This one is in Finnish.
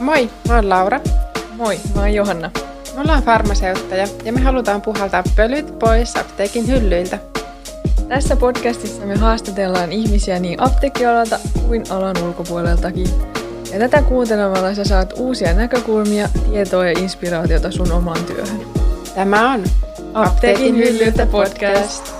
Moi, mä oon Laura. Moi, mä oon Johanna. Me ollaan farmaseuttajia ja me halutaan puhaltaa pölyt pois apteekin hyllyiltä. Tässä podcastissa me haastatellaan ihmisiä niin apteekkialalta kuin alan ulkopuoleltakin. Ja tätä kuuntelemalla sä saat uusia näkökulmia, tietoa ja inspiraatiota sun omaan työhön. Tämä on Apteekin hyllyltä podcast.